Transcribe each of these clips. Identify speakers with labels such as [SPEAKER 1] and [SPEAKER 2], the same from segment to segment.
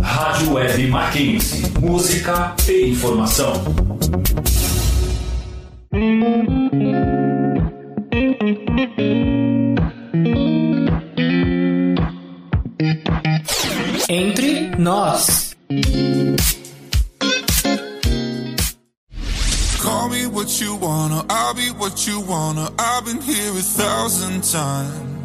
[SPEAKER 1] Rádio Web Mackenzie. Música e informação.
[SPEAKER 2] Entre nós.
[SPEAKER 3] Call me what you wanna, I'll be what you wanna. I've been here a thousand times.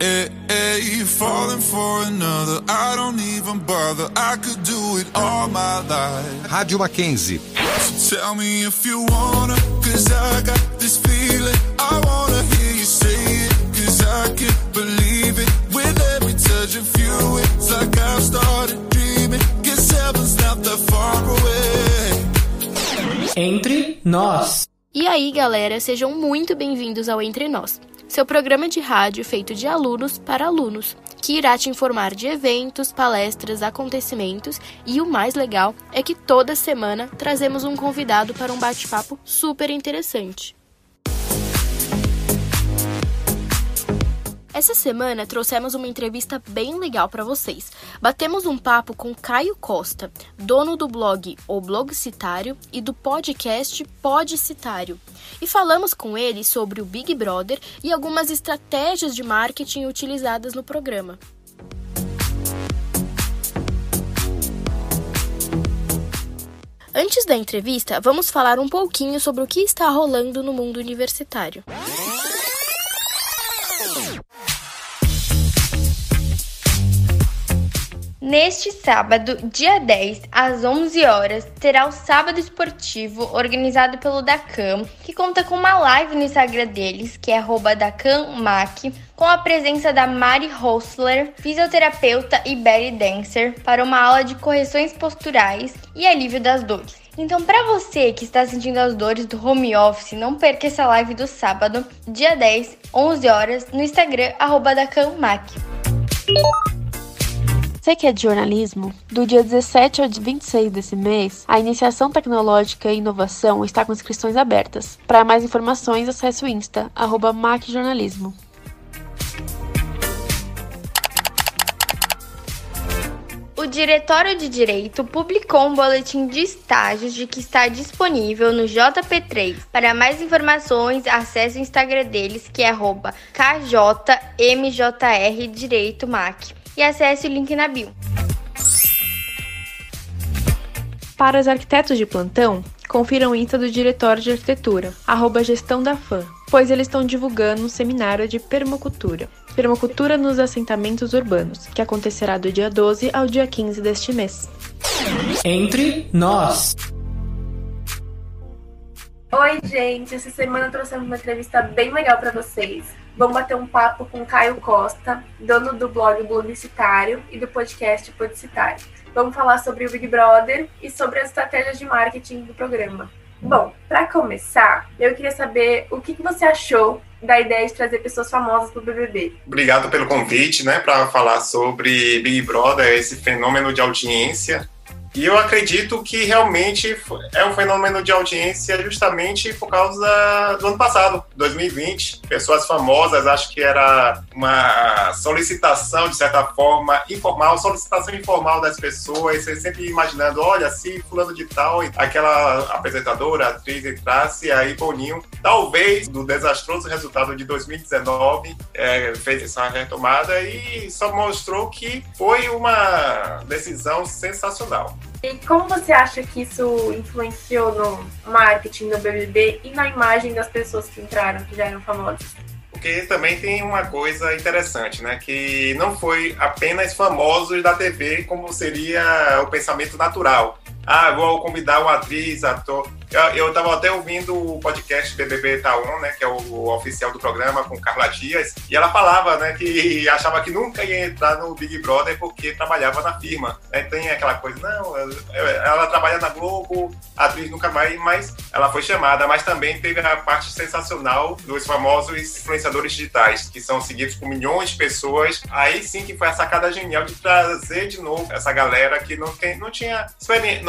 [SPEAKER 3] Hey, hey, falling for another, I don't even bother. I could do it all my life.
[SPEAKER 4] Rádio Mackenzie.
[SPEAKER 3] So tell me if you wanna, cause I got this feeling. I wanna hear you say it, cause I can't believe it. With every touch of you, it's like I've started dreaming. Cause heaven's not that far away.
[SPEAKER 2] Entre nós.
[SPEAKER 5] E aí, galera, sejam muito bem-vindos ao Entre Nós, seu programa de rádio feito de alunos para alunos, que irá te informar de eventos, palestras, acontecimentos e o mais legal é que toda semana trazemos um convidado para um bate-papo super interessante. Essa semana trouxemos uma entrevista bem legal para vocês. Batemos um papo com Caio Costa, dono do blog O Blogcitário e do podcast Podcitário. E falamos com ele sobre o Big Brother e algumas estratégias de marketing utilizadas no programa. Antes da entrevista, vamos falar um pouquinho sobre o que está rolando no mundo universitário.
[SPEAKER 6] Neste sábado, dia 10, às 11 horas, terá o Sábado Esportivo organizado pelo Dacan, que conta com uma live no Instagram deles, que é @dacanmac, com a presença da Mari Hostler, fisioterapeuta e belly dancer, para uma aula de correções posturais e alívio das dores. Então, para você que está sentindo as dores do home office, não perca essa live do sábado, dia 10, 11 horas, no Instagram @dacanmac.
[SPEAKER 7] Você que é de jornalismo? Do dia 17 ao 26 desse mês, a Iniciação Tecnológica e Inovação está com inscrições abertas. Para mais informações, acesse o Insta, arroba MacJornalismo.
[SPEAKER 6] O Diretório de Direito publicou um boletim de estágios de que está disponível no JP3. Para mais informações, acesse o Instagram deles, que é KJMJR Direito Mac, e acesse o link na bio.
[SPEAKER 7] Para os arquitetos de plantão, confira o Insta do Diretório de Arquitetura, arroba gestão da FAM, pois eles estão divulgando um seminário de permacultura. Permacultura nos assentamentos urbanos, que acontecerá do dia 12 ao dia 15 deste mês.
[SPEAKER 2] Entre nós.
[SPEAKER 8] Oi, gente. Essa semana trouxemos uma entrevista bem legal para vocês. Vamos bater um papo com Caio Costa, dono do blog Blogcitário e do podcast Podcitário. Vamos falar sobre o Big Brother e sobre as estratégias de marketing do programa. Bom, para começar, eu queria saber o que, que você achou da ideia de trazer pessoas famosas para o BBB.
[SPEAKER 9] Obrigado pelo convite, né, para falar sobre Big Brother, esse fenômeno de audiência. E eu acredito que realmente é um fenômeno de audiência justamente por causa do ano passado, 2020. Pessoas famosas, acho que era uma solicitação, de certa forma, informal, solicitação informal das pessoas, sempre imaginando, olha, se fulano de tal, aquela apresentadora, atriz entrasse, aí Boninho, talvez, do desastroso resultado de 2019, é, fez essa retomada e só mostrou que foi uma decisão sensacional.
[SPEAKER 8] E como você acha que isso influenciou no marketing do BBB e na imagem das pessoas que entraram, que já eram famosas?
[SPEAKER 9] Porque também tem uma coisa interessante, né? Que não foi apenas famosos da TV como seria o pensamento natural. Ah, vou convidar uma atriz, ator. Eu estava até ouvindo o podcast BBB Taon, né, que é o oficial do programa, com Carla Dias, e ela falava, né, que achava que nunca ia entrar no Big Brother porque trabalhava na firma. Né? Tem aquela coisa, não, ela trabalha na Globo, atriz nunca vai, mas ela foi chamada. Mas também teve a parte sensacional dos famosos influenciadores digitais, que são seguidos por milhões de pessoas. Aí sim que foi a sacada genial de trazer de novo essa galera que não, tem, não tinha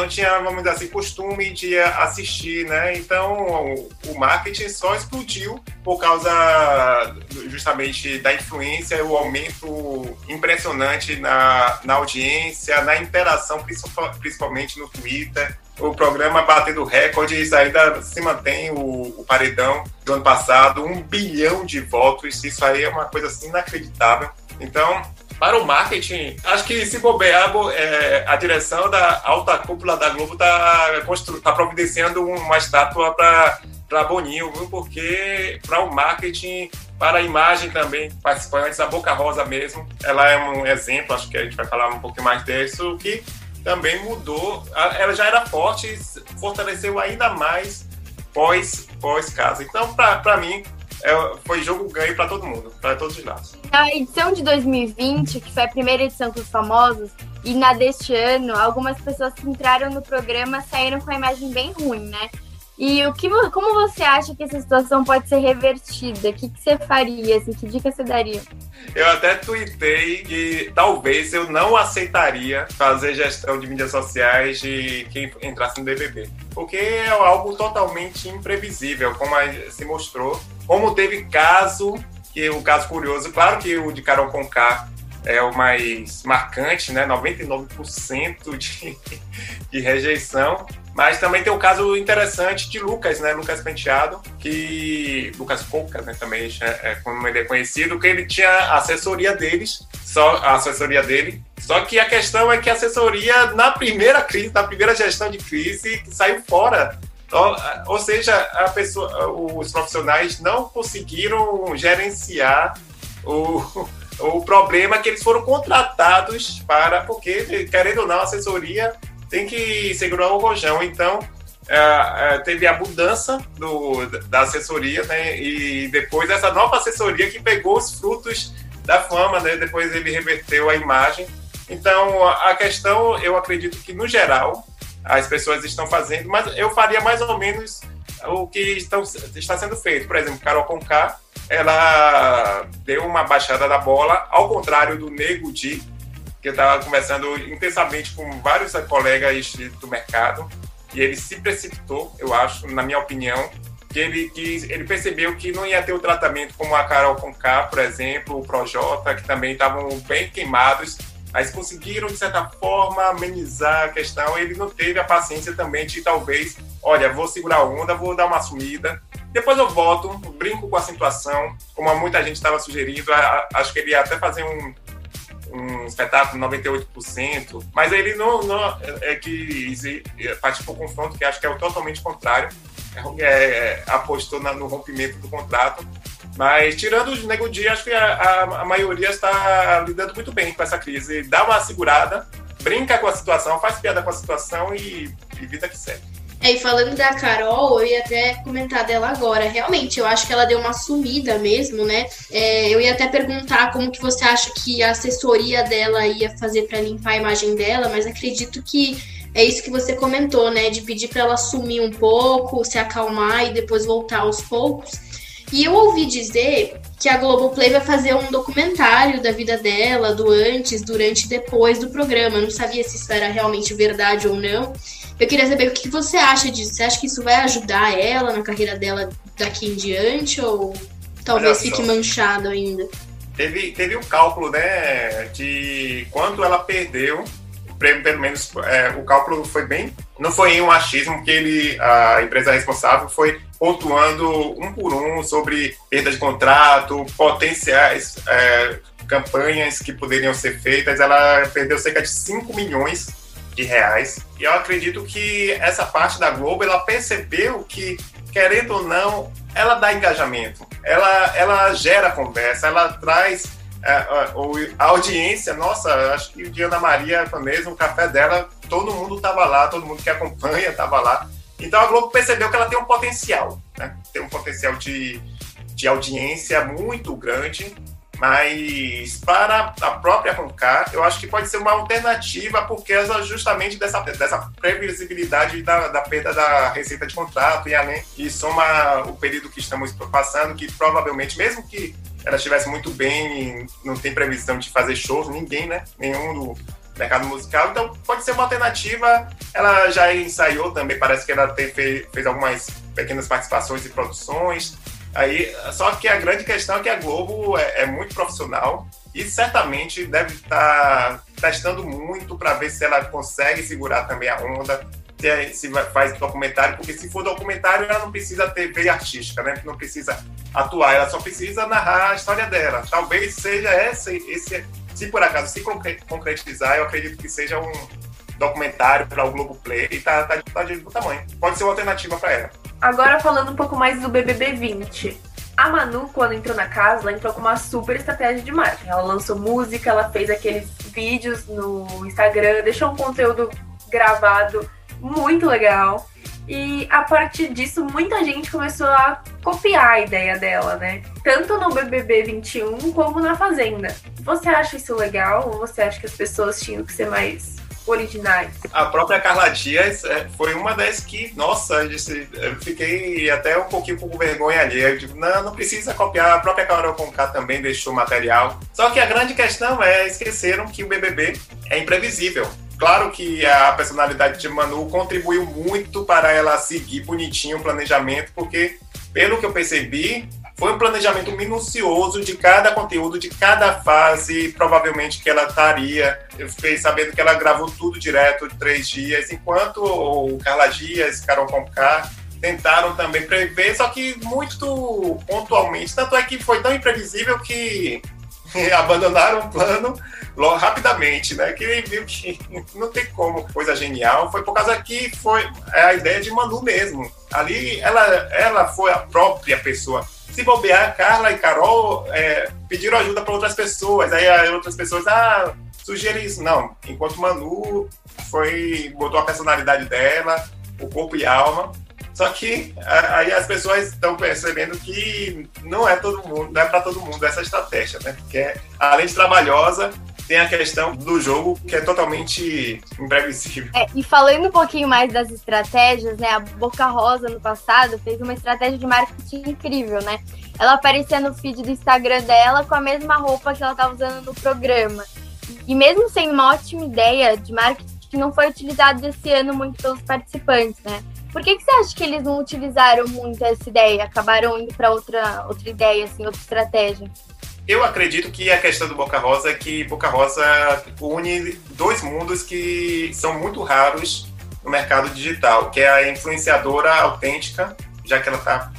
[SPEAKER 9] não tinha, vamos dizer assim, costume de assistir né? Então o, marketing só explodiu por causa justamente da influência o aumento impressionante na, na audiência, na interação, principalmente no Twitter. O programa batendo recordes, ainda se mantém o, o paredão do ano passado, um bilhão de votos, isso aí é uma coisa assim, inacreditável. Então, para o marketing, acho que se bobear, é, a direção da alta cúpula da Globo está tá providenciando uma estátua para Boninho, viu? porque para o marketing, para a imagem também, participantes, a Boca Rosa mesmo, ela é um exemplo, acho que a gente vai falar um pouquinho mais disso, que também mudou, ela já era forte, fortaleceu ainda mais pós, pós casa. Então, para mim, é, foi jogo ganho para todo mundo, para todos os lados.
[SPEAKER 6] Na edição de 2020, que foi a primeira edição com os famosos, e na deste ano, algumas pessoas que entraram no programa saíram com a imagem bem ruim, né? E o que, como você acha que essa situação pode ser revertida? O que, que você faria? Assim, que dica você daria?
[SPEAKER 9] Eu até tuitei que talvez eu não aceitaria fazer gestão de mídias sociais de quem entrasse no BBB. Porque é algo totalmente imprevisível, como se mostrou. Como teve caso, que o caso curioso, claro que o de Carol Conká é o mais marcante, né? 99% de, de rejeição. Mas também tem um caso interessante de Lucas, né? Lucas Penteado, que. Lucas Coca, né? Também é, como ele é conhecido, que ele tinha assessoria deles, só a assessoria dele. Só que a questão é que a assessoria, na primeira crise, na primeira gestão de crise, saiu fora. Ou, ou seja, a pessoa, os profissionais não conseguiram gerenciar o, o problema que eles foram contratados para, porque, querendo ou não, a assessoria tem que segurar o rojão. Então, teve a mudança do, da assessoria, né? E depois essa nova assessoria que pegou os frutos da fama, né? Depois ele reverteu a imagem. Então, a questão, eu acredito que, no geral, as pessoas estão fazendo, mas eu faria mais ou menos o que estão, está sendo feito. Por exemplo, Carol Conká, ela deu uma baixada da bola, ao contrário do Nego Di, que estava conversando intensamente com vários colegas do mercado e ele se precipitou, eu acho, na minha opinião, que ele, que ele percebeu que não ia ter o tratamento como a Carol Conká, por exemplo, o Projota, que também estavam bem queimados, mas conseguiram, de certa forma, amenizar a questão. Ele não teve a paciência também de, talvez, olha, vou segurar a onda, vou dar uma sumida, depois eu volto, brinco com a situação, como muita gente estava sugerindo, acho que ele ia até fazer um, um espetáculo 98%, mas ele não, não é que participou do confronto, que acho que é o totalmente contrário, é, é, apostou na, no rompimento do contrato. Mas tirando o Nego acho que a, a, a, maioria está lidando muito bem com essa crise. Dá uma segurada, brinca com a situação, faz piada com a situação e, e vida que segue.
[SPEAKER 4] É, e falando da Carol, eu ia até comentar dela agora. Realmente, eu acho que ela deu uma sumida mesmo, né? É, eu ia até perguntar como que você acha que a assessoria dela ia fazer para limpar a imagem dela, mas acredito que é isso que você comentou, né? De pedir para ela sumir um pouco, se acalmar e depois voltar aos poucos. E eu ouvi dizer que a Globoplay vai fazer um documentário da vida dela, do antes, durante e depois do programa. Eu não sabia se isso era realmente verdade ou não. Eu queria saber o que você acha disso. Você acha que isso vai ajudar ela na carreira dela daqui em diante ou talvez fique manchado ainda?
[SPEAKER 9] Teve, teve um cálculo, né, de quanto ela perdeu pelo menos é, o cálculo foi bem. Não foi um achismo que ele, a empresa responsável foi pontuando um por um sobre perda de contrato, potenciais é, campanhas que poderiam ser feitas. Ela perdeu cerca de 5 milhões de reais. E eu acredito que essa parte da Globo, ela percebeu que, querendo ou não, ela dá engajamento, ela, ela gera conversa, ela traz a audiência, nossa, acho que o Diana Maria mesmo, o café dela, todo mundo estava lá, todo mundo que acompanha estava lá. Então a Globo percebeu que ela tem um potencial, né? tem um potencial de, de audiência muito grande mas para a própria Roncar, eu acho que pode ser uma alternativa por causa justamente dessa, dessa previsibilidade da, da perda da receita de contrato e além e soma o período que estamos passando, que provavelmente, mesmo que ela estivesse muito bem, não tem previsão de fazer shows, ninguém, né? Nenhum do, mercado musical, então pode ser uma alternativa. Ela já ensaiou também, parece que ela tem, fez, fez algumas pequenas participações e produções. Aí, só que a grande questão é que a Globo é, é muito profissional e certamente deve estar testando muito para ver se ela consegue segurar também a onda, é, se faz documentário, porque se for documentário, ela não precisa ter veia artística, né? Não precisa atuar, ela só precisa narrar a história dela. Talvez seja essa, esse, se por acaso se concretizar, eu acredito que seja um documentário para o Globoplay e tá, tá, tá de tamanho. Pode ser uma alternativa para ela.
[SPEAKER 8] Agora falando um pouco mais do BBB 20. A Manu, quando entrou na casa, ela entrou com uma super estratégia de marketing. Ela lançou música, ela fez aqueles vídeos no Instagram, deixou um conteúdo gravado muito legal. E a partir disso, muita gente começou a copiar a ideia dela, né? Tanto no BBB 21 como na Fazenda. Você acha isso legal ou você acha que as pessoas tinham que ser mais originais.
[SPEAKER 9] A própria Carla Dias é, foi uma das que, nossa, eu fiquei até um pouquinho com vergonha ali. Eu digo, não, não precisa copiar. A própria Carol Conká também deixou material. Só que a grande questão é, esqueceram que o BBB é imprevisível. Claro que a personalidade de Manu contribuiu muito para ela seguir bonitinho o planejamento, porque, pelo que eu percebi, foi um planejamento minucioso de cada conteúdo, de cada fase, provavelmente que ela estaria. Eu fiquei sabendo que ela gravou tudo direto de três dias, enquanto o Carla Dias, Carol Conká tentaram também prever, só que muito pontualmente. Tanto é que foi tão imprevisível que abandonaram o plano logo, rapidamente, né? Que viu que não tem como, coisa genial. Foi por causa que foi a ideia de Manu mesmo. Ali ela, ela foi a própria pessoa se bobear, Carla e Carol é, pediram ajuda para outras pessoas. Aí outras pessoas, ah, sugere isso. Não, enquanto Manu foi, botou a personalidade dela, o corpo e alma. Só que aí as pessoas estão percebendo que não é todo mundo, não é para todo mundo essa estratégia, né? Que é, além de trabalhosa, tem a questão do jogo que é totalmente imprevisível.
[SPEAKER 6] É, e falando um pouquinho mais das estratégias, né? A Boca Rosa no passado fez uma estratégia de marketing incrível, né? Ela aparecia no feed do Instagram dela com a mesma roupa que ela estava usando no programa. E mesmo sem uma ótima ideia de marketing, não foi utilizado esse ano muito pelos participantes, né? Por que, que você acha que eles não utilizaram muito essa ideia? Acabaram indo para outra, outra ideia, assim, outra estratégia?
[SPEAKER 9] Eu acredito que a questão do Boca Rosa é que Boca Rosa une dois mundos que são muito raros no mercado digital, que é a influenciadora autêntica, já que ela está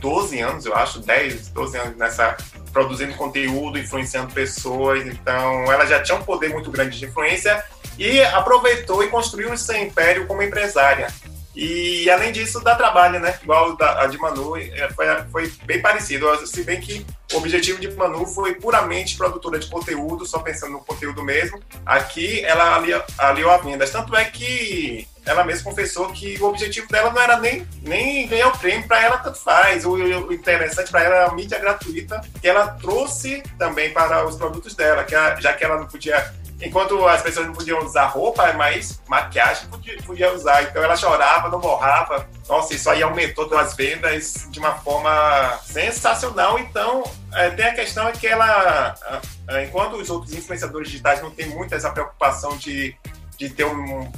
[SPEAKER 9] 12 anos, eu acho, 10, 12 anos nessa produzindo conteúdo, influenciando pessoas, então ela já tinha um poder muito grande de influência e aproveitou e construiu o seu império como empresária. E além disso, dá trabalho, né? Igual a de Manu, é, foi, foi bem parecido. Se bem que o objetivo de Manu foi puramente produtora de conteúdo, só pensando no conteúdo mesmo. Aqui ela aliou, a vendas. Tanto é que ela mesma confessou que o objetivo dela não era nem, nem ganhar o prêmio, para ela tanto faz. O, o interessante para ela era a mídia gratuita que ela trouxe também para os produtos dela, que já que ela não podia Enquanto as pessoas não podiam usar roupa, mas maquiagem podia, podia usar. Então ela chorava, não borrava. Nossa, isso aí aumentou as vendas de uma forma sensacional. Então, é, tem a questão é que ela, enquanto os outros influenciadores digitais não têm muito essa preocupação de, de ter um,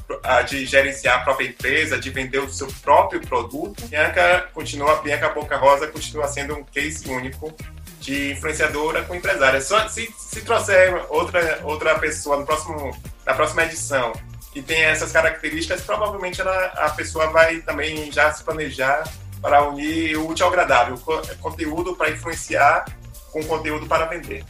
[SPEAKER 9] de gerenciar a própria empresa, de vender o seu próprio produto, Bianca continua, Bianca Boca Rosa continua sendo um case único de influenciadora com empresária. Se, se trouxer outra, outra pessoa no próximo, na próxima edição que tem essas características, provavelmente ela, a pessoa vai também já se planejar para unir o útil ao agradável, conteúdo para influenciar com conteúdo para vender.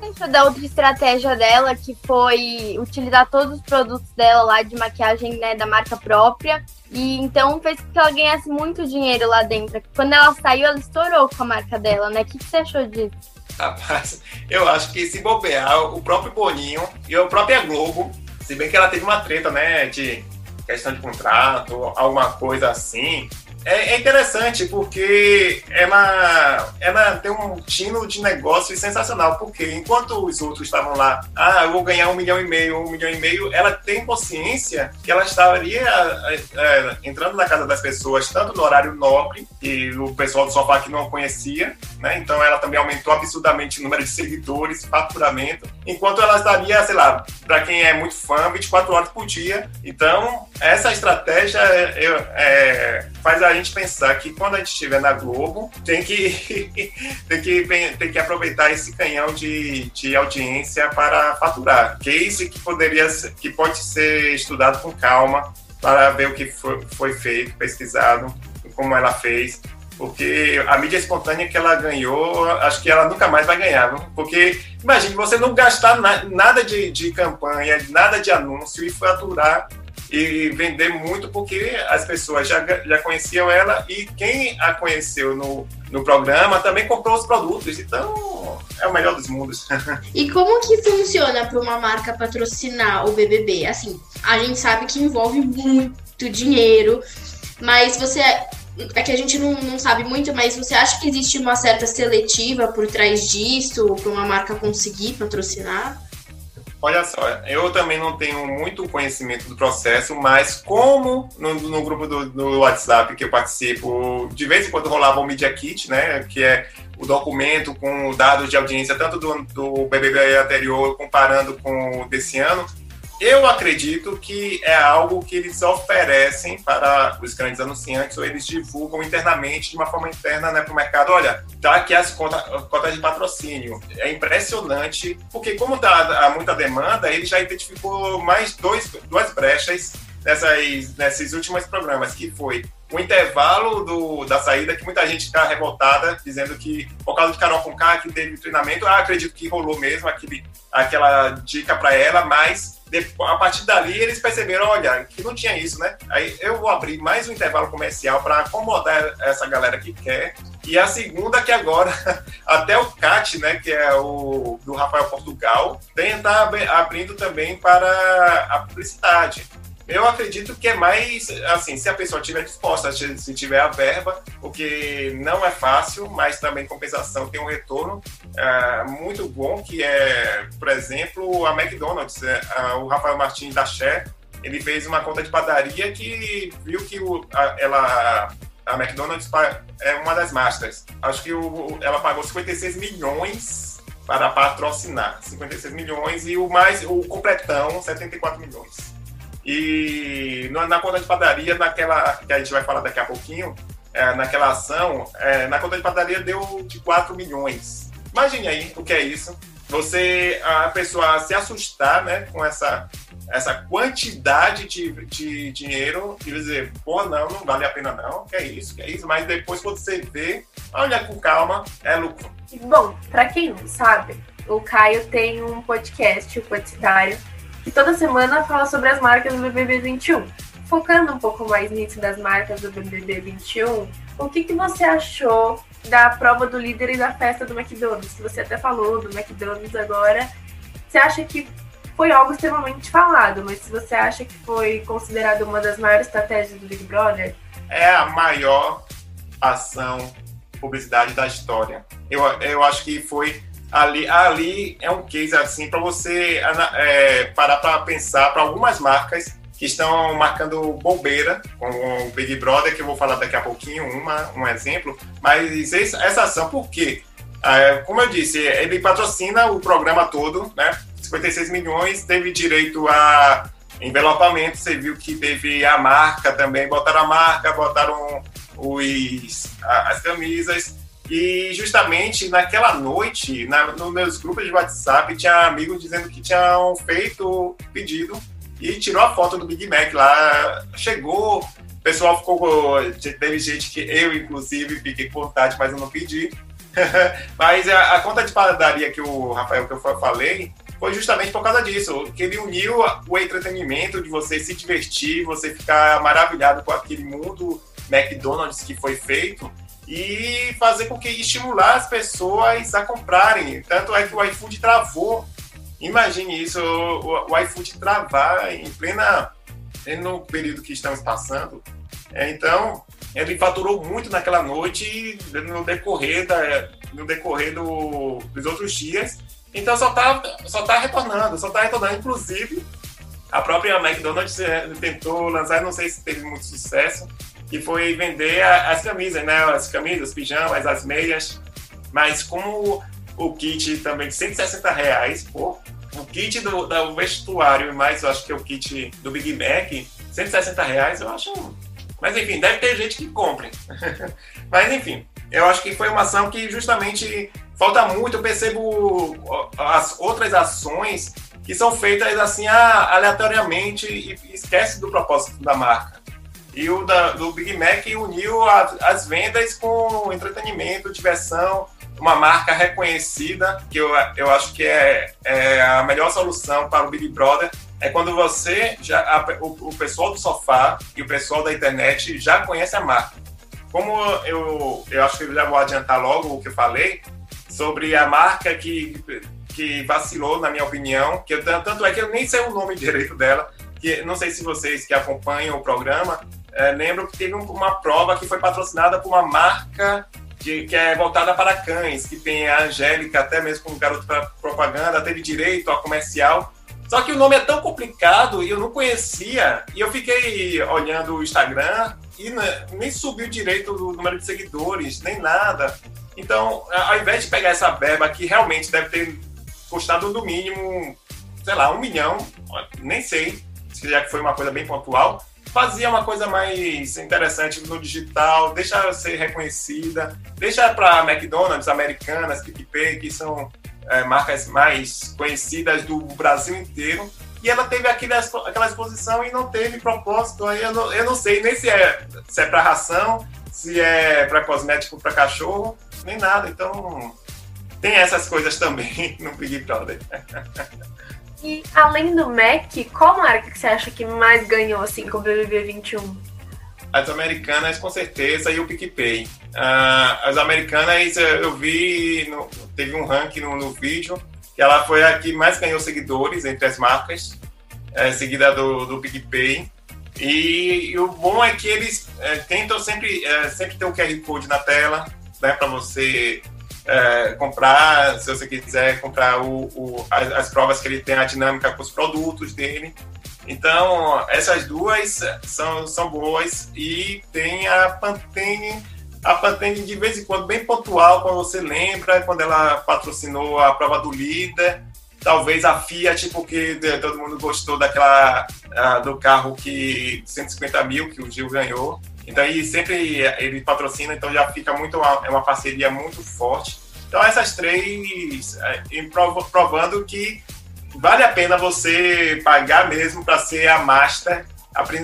[SPEAKER 6] Deixa da outra estratégia dela, que foi utilizar todos os produtos dela lá de maquiagem né, da marca própria e então fez com que ela ganhasse muito dinheiro lá dentro. Quando ela saiu, ela estourou com a marca dela, né? O que, que você achou disso?
[SPEAKER 9] Rapaz, eu acho que se bobear, o próprio Boninho e a própria Globo, se bem que ela teve uma treta, né, de questão de contrato, alguma coisa assim, é, é interessante porque ela, ela tem um tino de negócio sensacional, porque enquanto os outros estavam lá, ah, eu vou ganhar um milhão e meio, um milhão e meio, ela tem consciência que ela estaria é, é, entrando na casa das pessoas, tanto no horário nobre, e o pessoal do sofá que não conhecia, né? Então ela também aumentou absurdamente o número de seguidores, faturamento, enquanto ela estaria, sei lá, para quem é muito fã, 24 horas por dia. Então, essa estratégia é, é, faz a gente pensar que quando a gente estiver na Globo, tem que, tem que, tem que aproveitar esse canhão de, de audiência para faturar. Case que poderia que pode ser estudado com calma para ver o que foi, foi feito, pesquisado, como ela fez porque a mídia espontânea que ela ganhou, acho que ela nunca mais vai ganhar. Viu? Porque imagine você não gastar na, nada de, de campanha, nada de anúncio e faturar e vender muito porque as pessoas já, já conheciam ela e quem a conheceu no, no programa também comprou os produtos. Então, é o melhor dos mundos.
[SPEAKER 4] e como que funciona para uma marca patrocinar o BBB? Assim, a gente sabe que envolve muito dinheiro, mas você é que a gente não, não sabe muito, mas você acha que existe uma certa seletiva por trás disso, para uma marca conseguir patrocinar?
[SPEAKER 9] Olha só, eu também não tenho muito conhecimento do processo, mas como no, no grupo do, WhatsApp que eu participo, de vez em quando rolava o Media Kit, né, que é o documento com dados de audiência tanto do, do BBB anterior comparando com o desse ano, eu acredito que é algo que eles oferecem para os grandes anunciantes ou eles divulgam internamente de uma forma interna né, para o mercado. Olha, tá aqui as cotas de patrocínio. É impressionante, porque como tá, há muita demanda, ele já identificou mais dois, duas brechas nessas, nesses últimos programas, que foi o intervalo do, da saída, que muita gente está revoltada, dizendo que, por causa de Carol Conká, que teve treinamento, ah, acredito que rolou mesmo aquele, aquela dica para ela, mas a partir dali eles perceberam, olha, que não tinha isso, né? Aí eu vou abrir mais um intervalo comercial para acomodar essa galera que quer. E a segunda que agora, até o CAT, né, que é o do Rafael Portugal, tem tá abrindo também para a publicidade. Eu acredito que é mais, assim, se a pessoa estiver disposta, se tiver a verba, porque não é fácil, mas também compensação tem um retorno é, muito bom, que é, por exemplo, a McDonald's. A, o Rafael Martins da Cher, ele fez uma conta de padaria que viu que o, a, ela a McDonald's é uma das masters. Acho que o, ela pagou 56 milhões para patrocinar. 56 milhões e o mais o completão 74 milhões. E na conta de padaria, naquela que a gente vai falar daqui a pouquinho, é, naquela ação, é, na conta de padaria deu de 4 milhões. Imagine aí o que é isso. Você, a pessoa se assustar né, com essa, essa quantidade de, de dinheiro e dizer, pô, não, não vale a pena não, que é isso, que é isso. Mas depois quando você vê, olha com calma, é lucro.
[SPEAKER 8] Bom, para quem não sabe, o Caio tem um podcast, o Publicitário, que toda semana fala sobre as marcas do BBB 21. Focando um pouco mais nisso das marcas do BBB 21, o que, que você achou da prova do líder e da festa do McDonald's? Você até falou do McDonald's agora. Você acha que foi algo extremamente falado, mas se você acha que foi considerado uma das maiores estratégias do Big Brother?
[SPEAKER 9] É a maior ação publicidade da história. Eu, eu acho que foi ali, ali é um case assim para você é, parar para pensar para algumas marcas que estão marcando bobeira com o Big Brother, que eu vou falar daqui a pouquinho, uma, um exemplo, mas essa ação, por quê? É, como eu disse, ele patrocina o programa todo, né? 56 milhões, teve direito a envelopamento, você viu que teve a marca também, botaram a marca, botaram os, as camisas, e justamente naquela noite, na, nos meus grupos de WhatsApp, tinha amigos dizendo que tinham feito pedido e tirou a foto do Big Mac lá. Chegou, o pessoal ficou. Teve gente que eu, inclusive, fiquei com vontade, mas eu não pedi. mas a, a, conta de padaria que o Rafael que eu falei foi justamente por causa disso, que ele uniu o entretenimento de você se divertir, você ficar maravilhado com aquele mundo McDonald's que foi feito e fazer com que estimular as pessoas a comprarem. Tanto é que o iFood travou. Imagine isso, o, o iFood travar em plena no período que estamos passando. É, então, ele faturou muito naquela noite no decorrer, da, no decorrer do, dos outros dias. Então só tá, só tá retornando, só tá retornando. Inclusive, a própria McDonald's eh, tentou lançar, não sei se teve muito sucesso, que foi vender as camisas, né? As camisas, pijamas, as meias. Mas como o kit também de 160 reais, pô, o kit do, do vestuário, mais eu acho que é o kit do Big Mac, 160 reais, eu acho mas enfim, deve ter gente que compre. Mas enfim, eu acho que foi uma ação que justamente falta muito. Eu percebo as outras ações que são feitas assim aleatoriamente e esquece do propósito da marca. E o da, do Big Mac uniu a, as vendas com entretenimento, diversão, uma marca reconhecida, que eu, eu acho que é, é a melhor solução para o Big Brother, é quando você, já, a, o, o, pessoal do sofá e o pessoal da internet já conhece a marca. Como eu, eu acho que eu já vou adiantar logo o que eu falei sobre a marca que, que vacilou, na minha opinião, que eu, tanto é que eu nem sei o nome direito dela, que não sei se vocês que acompanham o programa é, lembram que teve uma prova que foi patrocinada por uma marca de, que é voltada para cães, que tem a Angélica, até mesmo como garoto para propaganda, teve direito a comercial só que o nome é tão complicado e eu não conhecia. E eu fiquei olhando o Instagram e nem subiu direito o número de seguidores, nem nada. Então, ao invés de pegar essa verba que realmente deve ter custado no mínimo, sei lá, um milhão, nem sei, já que foi uma coisa bem pontual, fazia uma coisa mais interessante no digital, deixa ser reconhecida, deixa para McDonald's, Americanas, PicPay, que são é, marcas mais conhecidas do Brasil inteiro. E ela teve aquele, aquela exposição e não teve propósito. Aí eu não, eu não sei nem se é, se é para ração, se é para cosmético para cachorro, nem nada. Então tem essas coisas também no Big Brother.
[SPEAKER 8] E além do Mac, qual marca que você acha que mais ganhou assim com o BBB 21?
[SPEAKER 9] As americanas, com certeza, e o PicPay. Uh, as americanas, eu vi, no, teve um ranking no, no, vídeo, que ela foi a que mais ganhou seguidores entre as marcas, é, seguida do, do PicPay. E, e, o bom é que eles é, tentam sempre, é, sempre ter o um QR Code na tela, né, para você é, comprar, se você quiser comprar o, o as, as, provas que ele tem, a dinâmica com os produtos dele. Então, essas duas são, são boas e tem a Pantene, a Pantene de vez em quando bem pontual, quando você lembra, quando ela patrocinou a prova do líder, talvez a Fiat, porque todo mundo gostou daquela do carro que 150 mil que o Gil ganhou. Então, aí sempre ele patrocina, então já fica muito é uma parceria muito forte. Então, essas três é, provando que vale a pena você pagar mesmo para ser a master,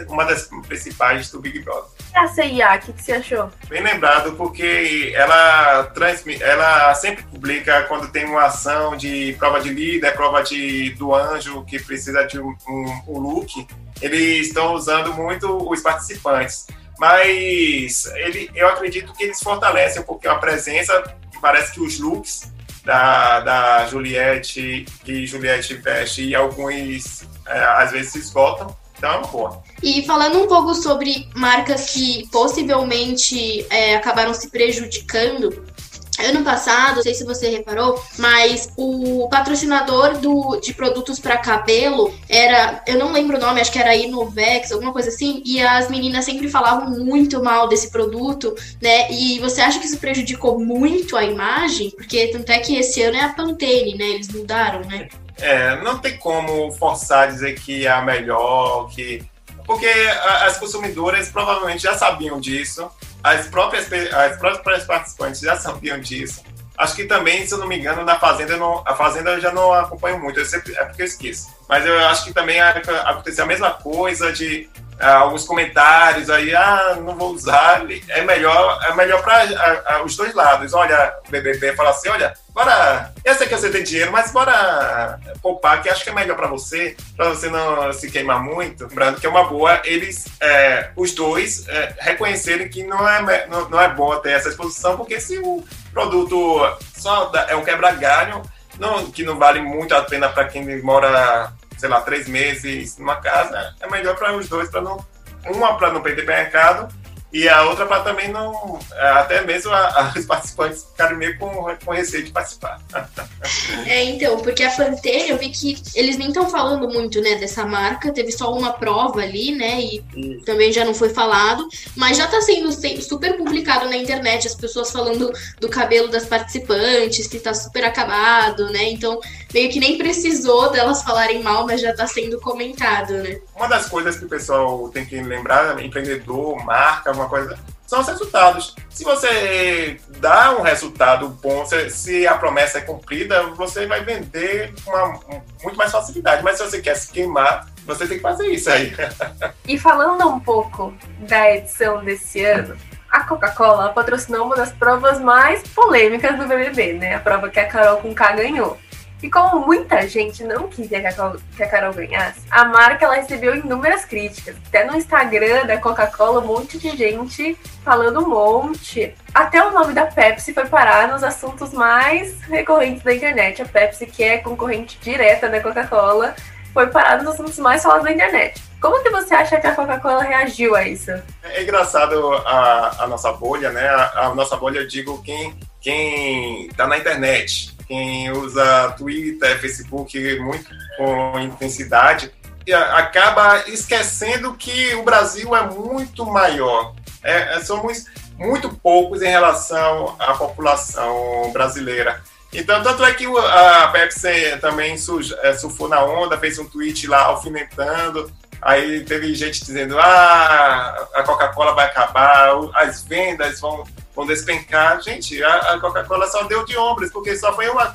[SPEAKER 9] uma das principais do Big Brother.
[SPEAKER 8] E a CIA, o que, que você achou?
[SPEAKER 9] Bem lembrado, porque ela, transmite, ela sempre publica quando tem uma ação de prova de líder, prova de, do anjo que precisa de um, um, um look, eles estão usando muito os participantes. Mas ele, eu acredito que eles fortalecem um pouquinho a presença, parece que os looks da, da Juliette, que Juliette veste e alguns é, às vezes se esgotam. Então é uma boa.
[SPEAKER 4] E falando um pouco sobre marcas que possivelmente é, acabaram se prejudicando, Ano passado, não sei se você reparou, mas o patrocinador do, de produtos para cabelo era, eu não lembro o nome, acho que era Inovex, alguma coisa assim, e as meninas sempre falavam muito mal desse produto, né? E você acha que isso prejudicou muito a imagem? Porque tanto é que esse ano é a Pantene, né? Eles mudaram, né?
[SPEAKER 9] É, não tem como forçar a dizer que é a melhor, que porque as consumidoras provavelmente já sabiam disso, as próprias, as próprias participantes já sabiam disso. Acho que também, se eu não me engano, na Fazenda, não, a Fazenda eu já não acompanho muito, sempre, é porque eu esqueço. Mas eu acho que também aconteceu a mesma coisa de alguns comentários aí, ah, não vou usar. É melhor, é melhor para os dois lados. Olha, o BBB fala assim, olha, bora, eu sei que você tem dinheiro, mas bora poupar, que acho que é melhor para você, para você não se queimar muito. Lembrando que é uma boa eles, é, os dois, é, reconhecerem que não é, não, não é bom ter essa exposição, porque se o produto só é um quebra-galho, não, que não vale muito a pena para quem mora, sei lá, três meses numa casa, é melhor para os dois, para não uma para não perder mercado e a outra para também não. Até mesmo a, os participantes ficarem meio com, com receio de participar.
[SPEAKER 4] É, então, porque a Pantene, eu vi que eles nem estão falando muito, né, dessa marca. Teve só uma prova ali, né, e também já não foi falado. Mas já tá sendo super publicado na internet, as pessoas falando do cabelo das participantes, que tá super acabado, né. Então, meio que nem precisou delas falarem mal, mas já tá sendo comentado, né.
[SPEAKER 9] Uma das coisas que o pessoal tem que lembrar, empreendedor, marca, uma coisa são os resultados. Se você dá um resultado bom, se a promessa é cumprida, você vai vender com uma, muito mais facilidade. Mas se você quer se queimar, você tem que fazer isso aí.
[SPEAKER 8] E falando um pouco da edição desse ano, a Coca-Cola patrocinou uma das provas mais polêmicas do BBB, né? A prova que a Carol com K ganhou. E como muita gente não queria que a, Carol, ganhasse, a marca ela recebeu inúmeras críticas. Até no Instagram da Coca-Cola, um monte de gente falando um monte. Até o nome da Pepsi foi parar nos assuntos mais recorrentes da internet. A Pepsi, que é concorrente direta da Coca-Cola, foi parar nos assuntos mais falados da internet. Como que você acha que a Coca-Cola reagiu a isso?
[SPEAKER 9] É engraçado a, a nossa bolha, né? A, a, nossa bolha, eu digo, quem, quem tá na internet quem usa Twitter, Facebook muito com intensidade, acaba esquecendo que o Brasil é muito maior. É, é, somos muito poucos em relação à população brasileira. Então, tanto é que a Pepsi também é, surfou na onda, fez um tweet lá alfinetando. Aí teve gente dizendo: ah, a Coca-Cola vai acabar, as vendas vão vão despencar. Gente, a, a Coca-Cola só deu de ombros, porque só foi uma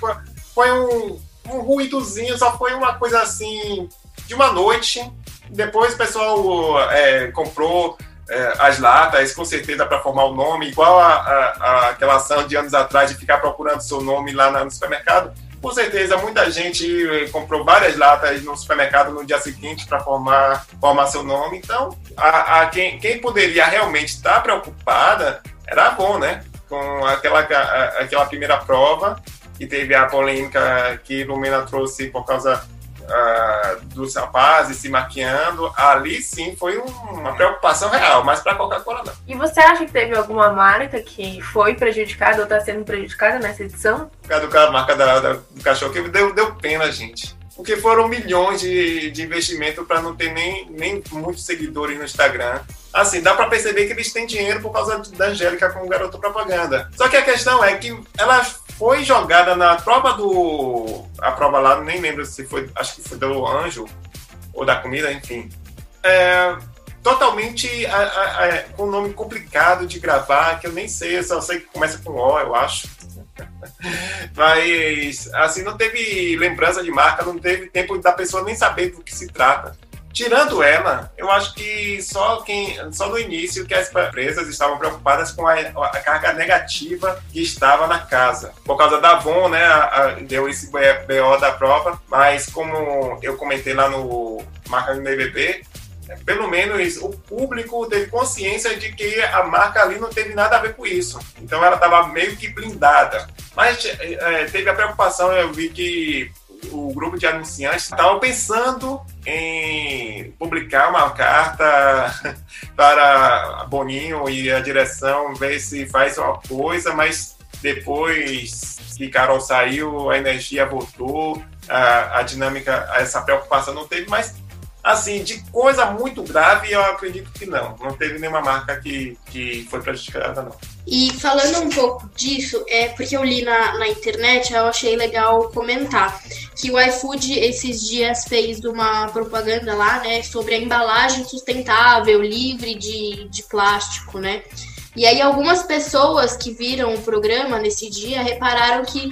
[SPEAKER 9] foi um, um ruídozinho, só foi uma coisa assim de uma noite. Depois o pessoal é, comprou é, as latas, com certeza, para formar o nome, igual a, a, a, aquela ação de anos atrás de ficar procurando seu nome lá no supermercado. Com certeza, muita gente eh, comprou várias latas no supermercado no dia seguinte para formar, formar seu nome. Então, a, quem, quem poderia realmente estar preocupada era bom, né? Com aquela, aquela primeira prova, que teve a polêmica que Lumena trouxe por causa uh, dos rapazes se maquiando, ali sim foi um, uma preocupação real, mas para Coca-Cola não.
[SPEAKER 8] E você acha que teve alguma marca que foi prejudicada ou está sendo prejudicada nessa edição?
[SPEAKER 9] A marca da, da, do cachorro que deu, deu pena, gente porque foram milhões de, de investimento para não ter nem, nem muitos seguidores no Instagram. Assim, dá para perceber que eles têm dinheiro por causa da Angélica como garoto propaganda. Só que a questão é que ela foi jogada na prova do. A prova lá, nem lembro se foi. Acho que foi do anjo ou da comida, enfim. É, totalmente com um nome complicado de gravar, que eu nem sei, eu só sei que começa com O, eu acho. Mas, assim, não teve lembrança de marca, não teve tempo da pessoa nem saber do que se trata. Tirando ela, eu acho que só quem, só no início que as empresas estavam preocupadas com a, a carga negativa que estava na casa. Por causa da Avon, né, a, a, deu esse BO da prova, mas como eu comentei lá no Marca do BBB, pelo menos o público teve consciência de que a marca ali não teve nada a ver com isso. Então ela estava meio que blindada. Mas é, teve a preocupação, eu vi que o grupo de anunciantes estava pensando em publicar uma carta para Boninho e a direção ver se faz uma coisa, mas depois que Carol saiu, a energia voltou, a, a dinâmica, essa preocupação não teve, mas Assim, de coisa muito grave, eu acredito que não. Não teve nenhuma marca que, que foi prejudicada, não.
[SPEAKER 4] E falando um pouco disso, é porque eu li na, na internet, eu achei legal comentar que o iFood esses dias fez uma propaganda lá, né, sobre a embalagem sustentável, livre de, de plástico, né? E aí algumas pessoas que viram o programa nesse dia repararam que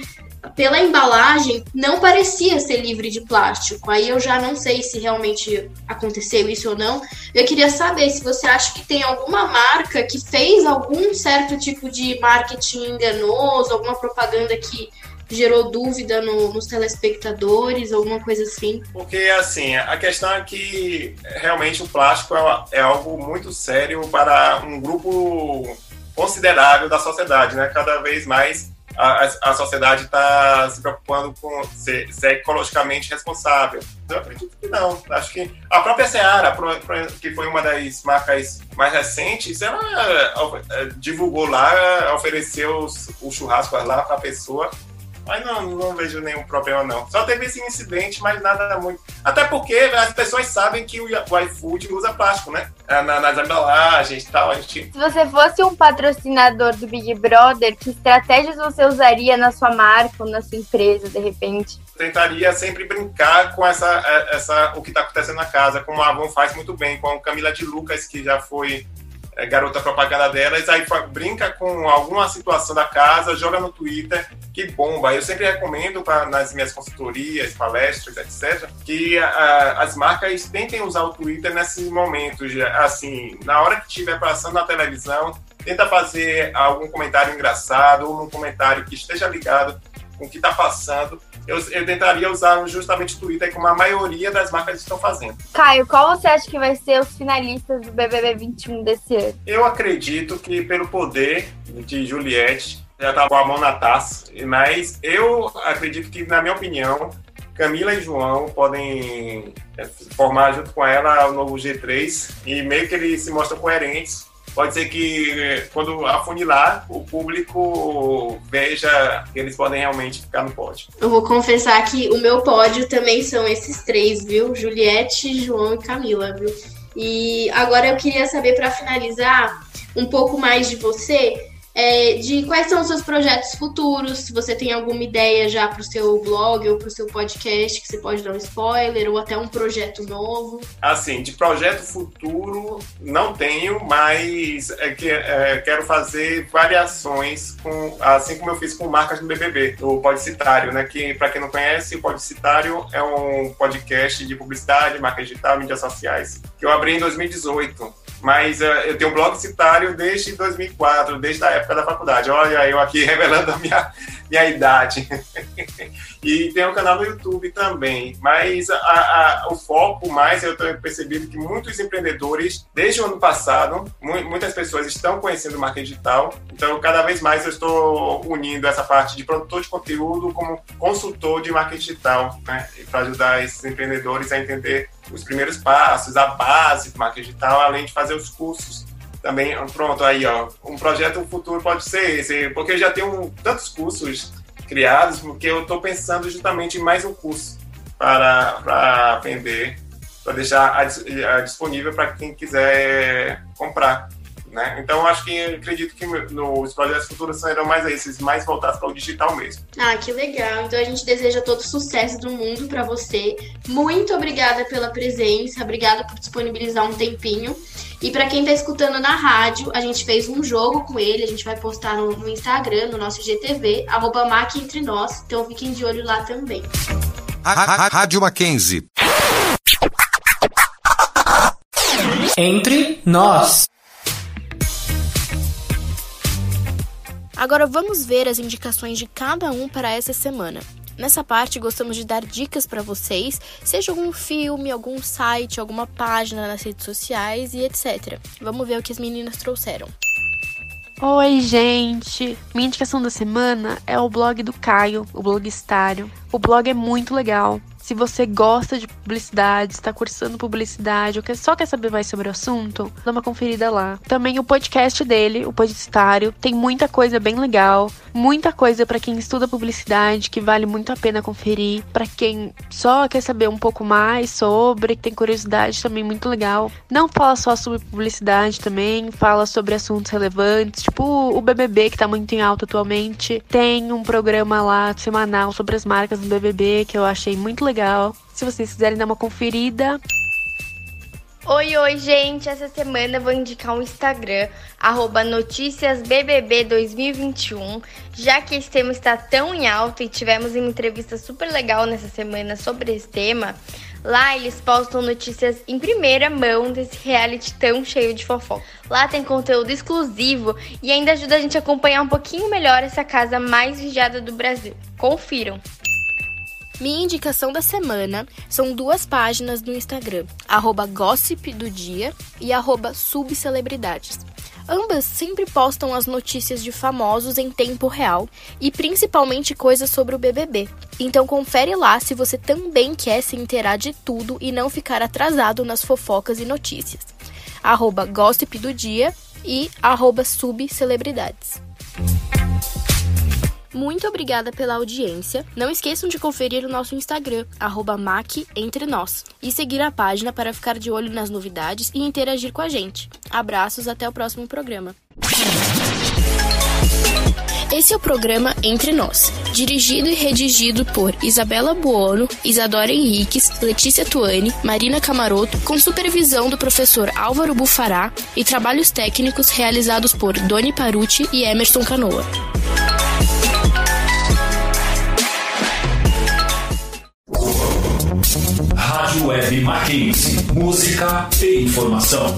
[SPEAKER 4] pela embalagem, não parecia ser livre de plástico. Aí eu já não sei se realmente aconteceu isso ou não. Eu queria saber se você acha que tem alguma marca que fez algum certo tipo de marketing enganoso, alguma propaganda que gerou dúvida no, nos telespectadores, alguma coisa assim?
[SPEAKER 9] Porque, assim, a questão é que realmente o plástico é, é algo muito sério para um grupo considerável da sociedade, né? Cada vez mais a, a sociedade está se preocupando com ser, ser, ecologicamente responsável. Eu acredito que não. Acho que a própria Seara, que foi uma das marcas mais recentes, ela é, divulgou lá, ofereceu o churrasco lá para a pessoa mas não, não vejo nenhum problema, não. Só teve esse incidente, mas nada muito. Até porque as pessoas sabem que o, iFood usa plástico, né? É, na, nas embalagens e tal. A gente...
[SPEAKER 6] Se você fosse um patrocinador do Big Brother, que estratégias você usaria na sua marca ou na sua empresa, de repente?
[SPEAKER 9] Tentaria sempre brincar com essa, é, essa, o que está acontecendo na casa, como a Avon faz muito bem, com a Camila de Lucas, que já foi garota propaganda delas, aí brinca com alguma situação da casa, joga no Twitter, que bomba. Eu sempre recomendo pra, nas minhas consultorias, palestras, etc., que a, as marcas tentem usar o Twitter nesses momentos, assim, na hora que estiver passando na televisão, tenta fazer algum comentário engraçado ou um comentário que esteja ligado com o que está passando eu, eu tentaria usar justamente o Twitter como a maioria das marcas estão fazendo.
[SPEAKER 6] Caio, qual você acha que vai ser os finalistas do BBB 21 desse ano?
[SPEAKER 9] Eu acredito que pelo poder de Juliette, já tá com a mão na taça, mas eu acredito que, na minha opinião, Camila e João podem é, formar junto com ela o novo G3 e meio que eles se mostram coerentes pode ser que quando afunilar, o público veja que eles podem realmente ficar no pódio.
[SPEAKER 4] Eu vou confessar que o meu pódio também são esses três, viu? Juliette, João e Camila, viu? E agora eu queria saber, para finalizar, um pouco mais de você é, de quais são os seus projetos futuros, se você tem alguma ideia já para o seu blog ou para o seu podcast, que você pode dar um spoiler, ou até um projeto novo.
[SPEAKER 9] Assim, de projeto futuro não tenho, mas é que, é, quero fazer variações, com, assim como eu fiz com marcas no BBB, o Podicitário, né? Que, para quem não conhece, o Podicitário é um podcast de publicidade, marca digital, mídias sociais, que eu abri em 2018 mas uh, eu tenho um blog citário desde 2004, desde a época da faculdade. Olha, eu aqui revelando a minha, minha idade. e tem um canal no YouTube também. Mas a, a, o foco mais, eu tenho percebido que muitos empreendedores, desde o ano passado, mu muitas pessoas estão conhecendo marketing digital. Então, cada vez mais eu estou unindo essa parte de produtor de conteúdo como consultor de marketing digital, né? Para ajudar esses empreendedores a entender os primeiros passos, a base do marketing digital, além de fazer os cursos também. Pronto, aí, ó. Um projeto futuro pode ser esse, porque eu já tenho tantos cursos criados, porque eu estou pensando justamente em mais um curso para, para vender, para deixar disponível para quem quiser comprar. Né? Então, acho que acredito que nos projetos futuros serão mais esses, mais voltados para o digital mesmo.
[SPEAKER 4] Ah, que legal. Então, a gente deseja todo o sucesso do mundo para você. Muito obrigada pela presença, obrigada por disponibilizar um tempinho. E para quem está escutando na rádio, a gente fez um jogo com ele, a gente vai postar no, no Instagram, no nosso GTV, arroba Entre Nós, então fiquem de olho lá também.
[SPEAKER 10] Rádio Mackenzie.
[SPEAKER 2] Entre nós.
[SPEAKER 5] Agora vamos ver as indicações de cada um para essa semana. Nessa parte, gostamos de dar dicas para vocês, seja algum filme, algum site, alguma página nas redes sociais e etc. Vamos ver o que as meninas trouxeram.
[SPEAKER 7] Oi, gente! Minha indicação da semana é o blog do Caio, o Blogistário. O blog é muito legal. Se você gosta de publicidade, está cursando publicidade ou só quer saber mais sobre o assunto, dá uma conferida lá. Também o podcast dele, o Publicitário, tem muita coisa bem legal, muita coisa para quem estuda publicidade que vale muito a pena conferir, para quem só quer saber um pouco mais sobre, que tem curiosidade também muito legal. Não fala só sobre publicidade também, fala sobre assuntos relevantes, tipo o BBB que tá muito em alta atualmente. Tem um programa lá semanal sobre as marcas do BBB que eu achei muito legal legal. Se vocês quiserem dar uma conferida.
[SPEAKER 6] Oi, oi, gente! Essa semana eu vou indicar um Instagram, noticiasBBB2021, já que esse tema está tão em alta e tivemos uma entrevista super legal nessa semana sobre esse tema. Lá eles postam notícias em primeira mão desse reality tão cheio de fofoca. Lá tem conteúdo exclusivo e ainda ajuda a gente a acompanhar um pouquinho melhor essa casa mais vigiada do Brasil. Confiram!
[SPEAKER 5] Minha indicação da semana são duas páginas no Instagram, arroba gossip do dia e arroba subcelebridades. Ambas sempre postam as notícias de famosos em tempo real e principalmente coisas sobre o BBB. Então confere lá se você também quer se inteirar de tudo e não ficar atrasado nas fofocas e notícias. Arroba Gossip do Dia e arroba Subcelebridades. Muito obrigada pela audiência. Não esqueçam de conferir o nosso Instagram, MacEntreNós, e seguir a página para ficar de olho nas novidades e interagir com a gente. Abraços, até o próximo programa. Esse é o programa Entre Nós, dirigido e redigido por Isabela Buono, Isadora Henriques, Letícia Tuani, Marina Camaroto, com supervisão do professor Álvaro Bufará e trabalhos técnicos realizados por Doni Paruti e Emerson Canoa.
[SPEAKER 1] Rádio Web Mackenzie. Música e informação.